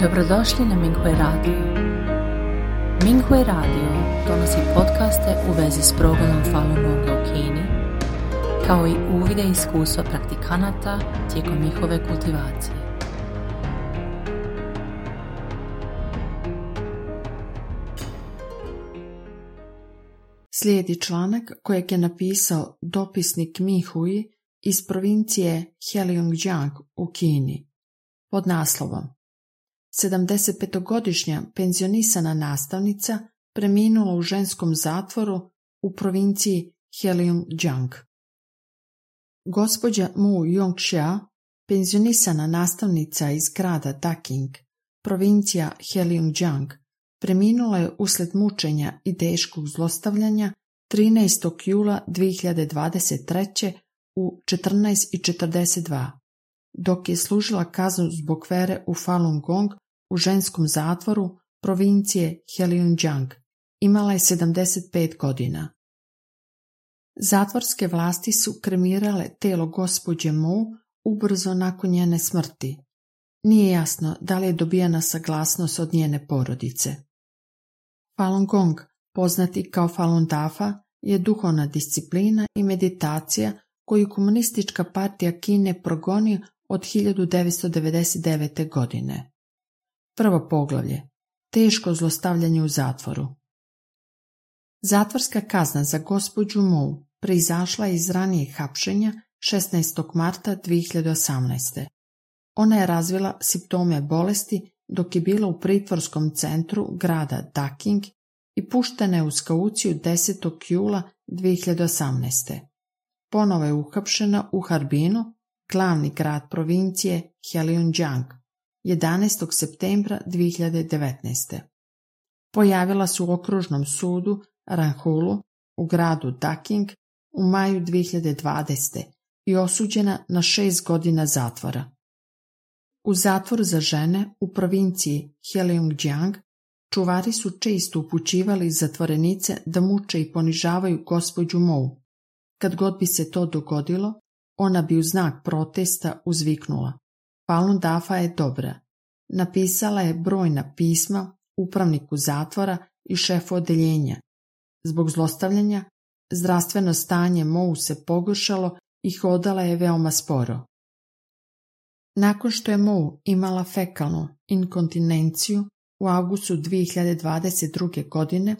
Dobrodošli na Minghui Radio. Minghui Radio donosi podcaste u vezi s progledom Falun Gonga u Kini, kao i uvide iskustva praktikanata tijekom njihove kultivacije. Slijedi članak kojeg je napisao dopisnik Mihui iz provincije Heilongjiang u Kini pod naslovom 75-godišnja penzionisana nastavnica preminula u ženskom zatvoru u provinciji Heilongjiang. Gospođa Mu Yongxia, penzionisana nastavnica iz grada Daking, provincija Heilongjiang, preminula je uslijed mučenja i teškog zlostavljanja 13. jula 2023. u 14.42, dok je služila kaznu zbog vere u Falun Gong u ženskom zatvoru provincije Heilongjiang. Imala je 75 godina. Zatvorske vlasti su kremirale telo gospođe Mu ubrzo nakon njene smrti. Nije jasno da li je dobijena saglasnost od njene porodice. Falun Gong, poznati kao Falun Dafa, je duhovna disciplina i meditacija koju komunistička partija Kine progoni od 1999. godine. Prvo poglavlje. Teško zlostavljanje u zatvoru. Zatvorska kazna za gospođu Mou preizašla iz ranijeg hapšenja 16. marta 2018. Ona je razvila simptome bolesti dok je bila u pritvorskom centru grada Daking i puštena je u skauciju 10. jula 2018. Ponovo je uhapšena u Harbinu, glavni grad provincije Heilongjiang, 11. septembra 2019. Pojavila se u okružnom sudu Ranhulu u gradu Daking u maju 2020. i osuđena na šest godina zatvora. U zatvoru za žene u provinciji Heilongjiang čuvari su često upućivali zatvorenice da muče i ponižavaju gospođu Mou. Kad god bi se to dogodilo, ona bi u znak protesta uzviknula. Falun Dafa je dobra. Napisala je brojna pisma upravniku zatvora i šefu odeljenja. Zbog zlostavljanja, zdravstveno stanje Mou se pogoršalo i hodala je veoma sporo. Nakon što je Mou imala fekalnu inkontinenciju u augustu 2022. godine,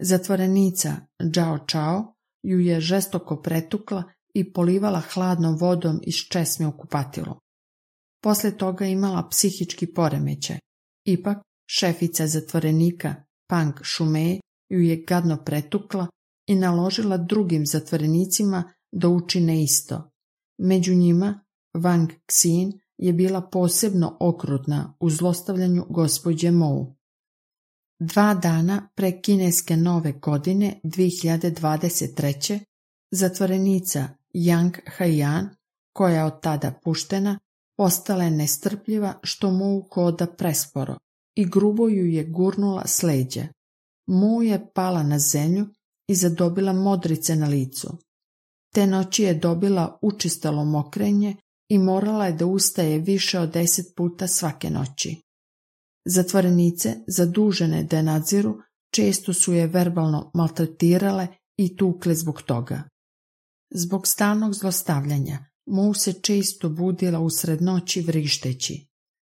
zatvorenica Zhao Chao ju je žestoko pretukla i polivala hladnom vodom iz česme u kupatilu. Posle toga imala psihički poremećaj. Ipak, šefica zatvorenika Pang Shumei ju je gadno pretukla i naložila drugim zatvorenicima da učine isto. Među njima Wang Xin je bila posebno okrutna u zlostavljanju gospođe Mou. Dva dana pre kineske nove godine 2023. zatvorenica Yang Haiyan, koja je od tada puštena, postala je nestrpljiva što Mou hoda presporo i grubo ju je gurnula s leđa. Mu je pala na zemlju i zadobila modrice na licu. Te noći je dobila učistalo mokrenje i morala je da ustaje više od deset puta svake noći. Zatvorenice, zadužene da je nadziru, često su je verbalno maltretirale i tukle zbog toga. Zbog stalnog zlostavljanja, Mu se često budila usred noći vrišteći.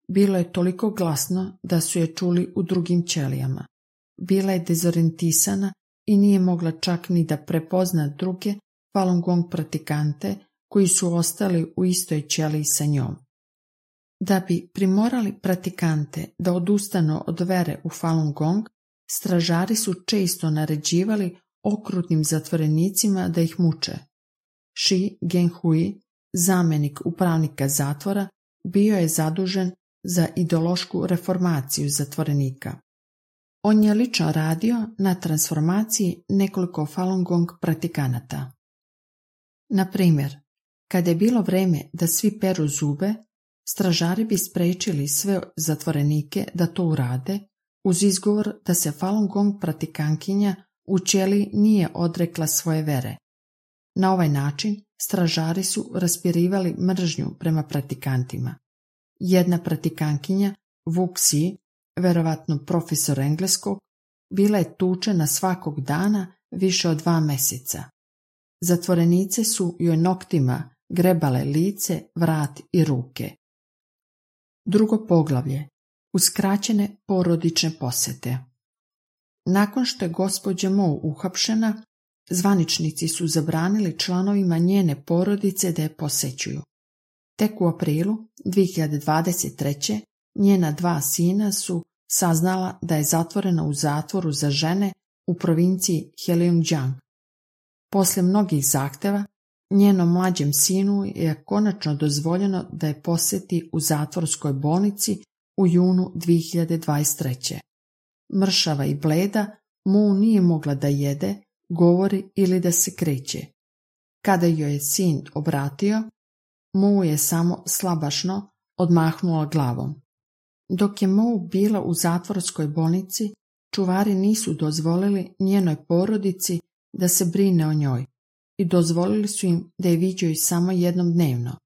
Bilo je toliko glasno da su je čuli u drugim ćelijama. Bila je dezorientisana i nije mogla čak ni da prepozna druge Falun Gong pratikante koji su ostali u istoj ćeliji sa njom. Da bi primorali pratikante da odustanu od vere u Falun Gong, stražari su često naređivali okrutnim zatvorenicima da ih muče. Shi Genhui, zamjenik upravnika zatvora, bio je zadužen za ideološku reformaciju zatvorenika. On je lično radio na transformaciji nekoliko Falun Gong pratikanata. Na primjer, kada je bilo vrijeme da svi peru zube, stražari bi sprečili sve zatvorenike da to urade, uz izgovor da se Falun Gong pratikankinja u ćeli nije odrekla svoje vere. Na ovaj način stražari su raspirivali mržnju prema pratikantima. Jedna pratikankinja Vuxi, verovatno profesor engleskog, bila je tučena svakog dana više od dva mjeseca. Zatvorenice su joj noktima grebale lice, vrat i ruke. Drugo poglavlje. Uskraćene porodične posete. Nakon što je gospođa Mou uhapšena, zvaničnici su zabranili članovima njene porodice da je posećuju. Tek u aprilu 2023. njena dva sina su saznala da je zatvorena u zatvoru za žene u provinciji Heilongjiang. Poslije mnogih zahteva, njenom mlađem sinu je konačno dozvoljeno da je posjeti u zatvorskoj bolnici u junu 2023. Mršava i bleda, mu nije mogla da jede, govori ili da se kreće. Kada joj je sin obratio, mu je samo slabašno odmahnula glavom. Dok je Mou bila u zatvorskoj bolnici, čuvari nisu dozvolili njenoj porodici da se brine o njoj i dozvolili su im da je viđaju samo jednom dnevno.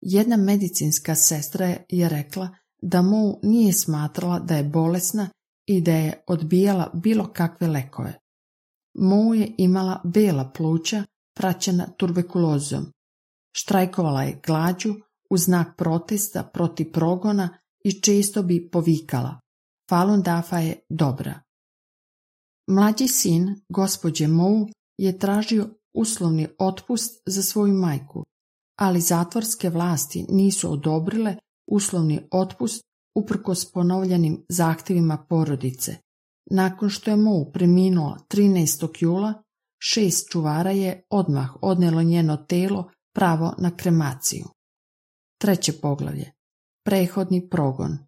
Jedna medicinska sestra je rekla da Mou nije smatrala da je bolesna i da je odbijala bilo kakve lekove. Mou je imala bela pluća praćena turbekulozom. Štrajkovala je glađu u znak protesta protiv progona i često bi povikala. Falun Dafa je dobra. Mlađi sin, gospođe Mou, je tražio uslovni otpust za svoju majku, ali zatvorske vlasti nisu odobrile uslovni otpust uprkos ponovljenim zahtjevima porodice. Nakon što je Mou preminula 13. jula, šest čuvara je odmah odnelo njeno telo pravo na kremaciju. Treće poglavlje. Prehodni progon.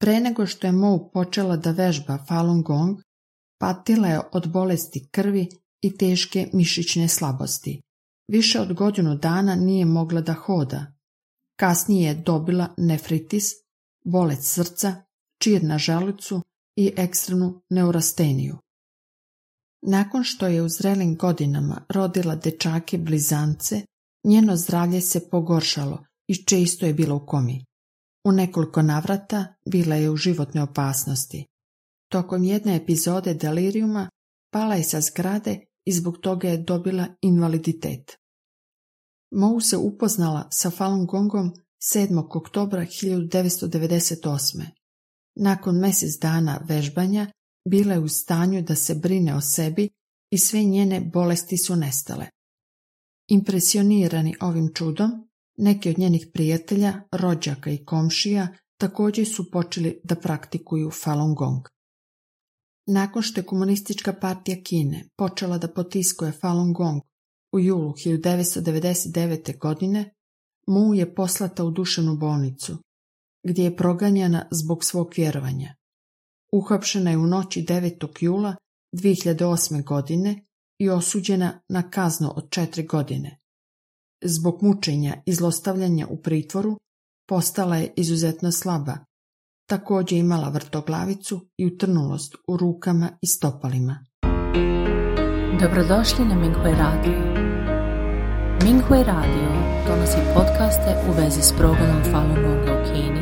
Pre nego što je Mou počela da vežba Falun Gong, patila je od bolesti krvi i teške mišićne slabosti. Više od godinu dana nije mogla da hoda. Kasnije je dobila nefritis, bolest srca, čir na želucu i ekstremnu neurasteniju. Nakon što je u zrelim godinama rodila dečake blizance, njeno zdravlje se pogoršalo i često je bila u komi. U nekoliko navrata bila je u životnoj opasnosti. Tokom jedne epizode delirijuma pala je sa zgrade i zbog toga je dobila invaliditet. Mou se upoznala sa Falun Gongom 7. oktobra 1998. Nakon mjesec dana vežbanja bila je u stanju da se brine o sebi i sve njene bolesti su nestale. Impresionirani ovim čudom, neki od njenih prijatelja, rođaka i komšija također su počeli da praktikuju Falun Gong. Nakon što je komunistička partija Kine počela da potiskuje Falun Gong u julu 1999. godine, Mu je poslata u dušenu bolnicu, gdje je proganjana zbog svog vjerovanja. Uhapšena je u noći 9. jula 2008. godine i osuđena na kaznu od četiri godine. Zbog mučenja i zlostavljanja u pritvoru postala je izuzetno slaba. Također imala vrtoglavicu i utrnulost u rukama i stopalima. Dobrodošli na Minghui Radio. Minghui Radio donosi podcaste u vezi s progledom Falun Gonga u Kini,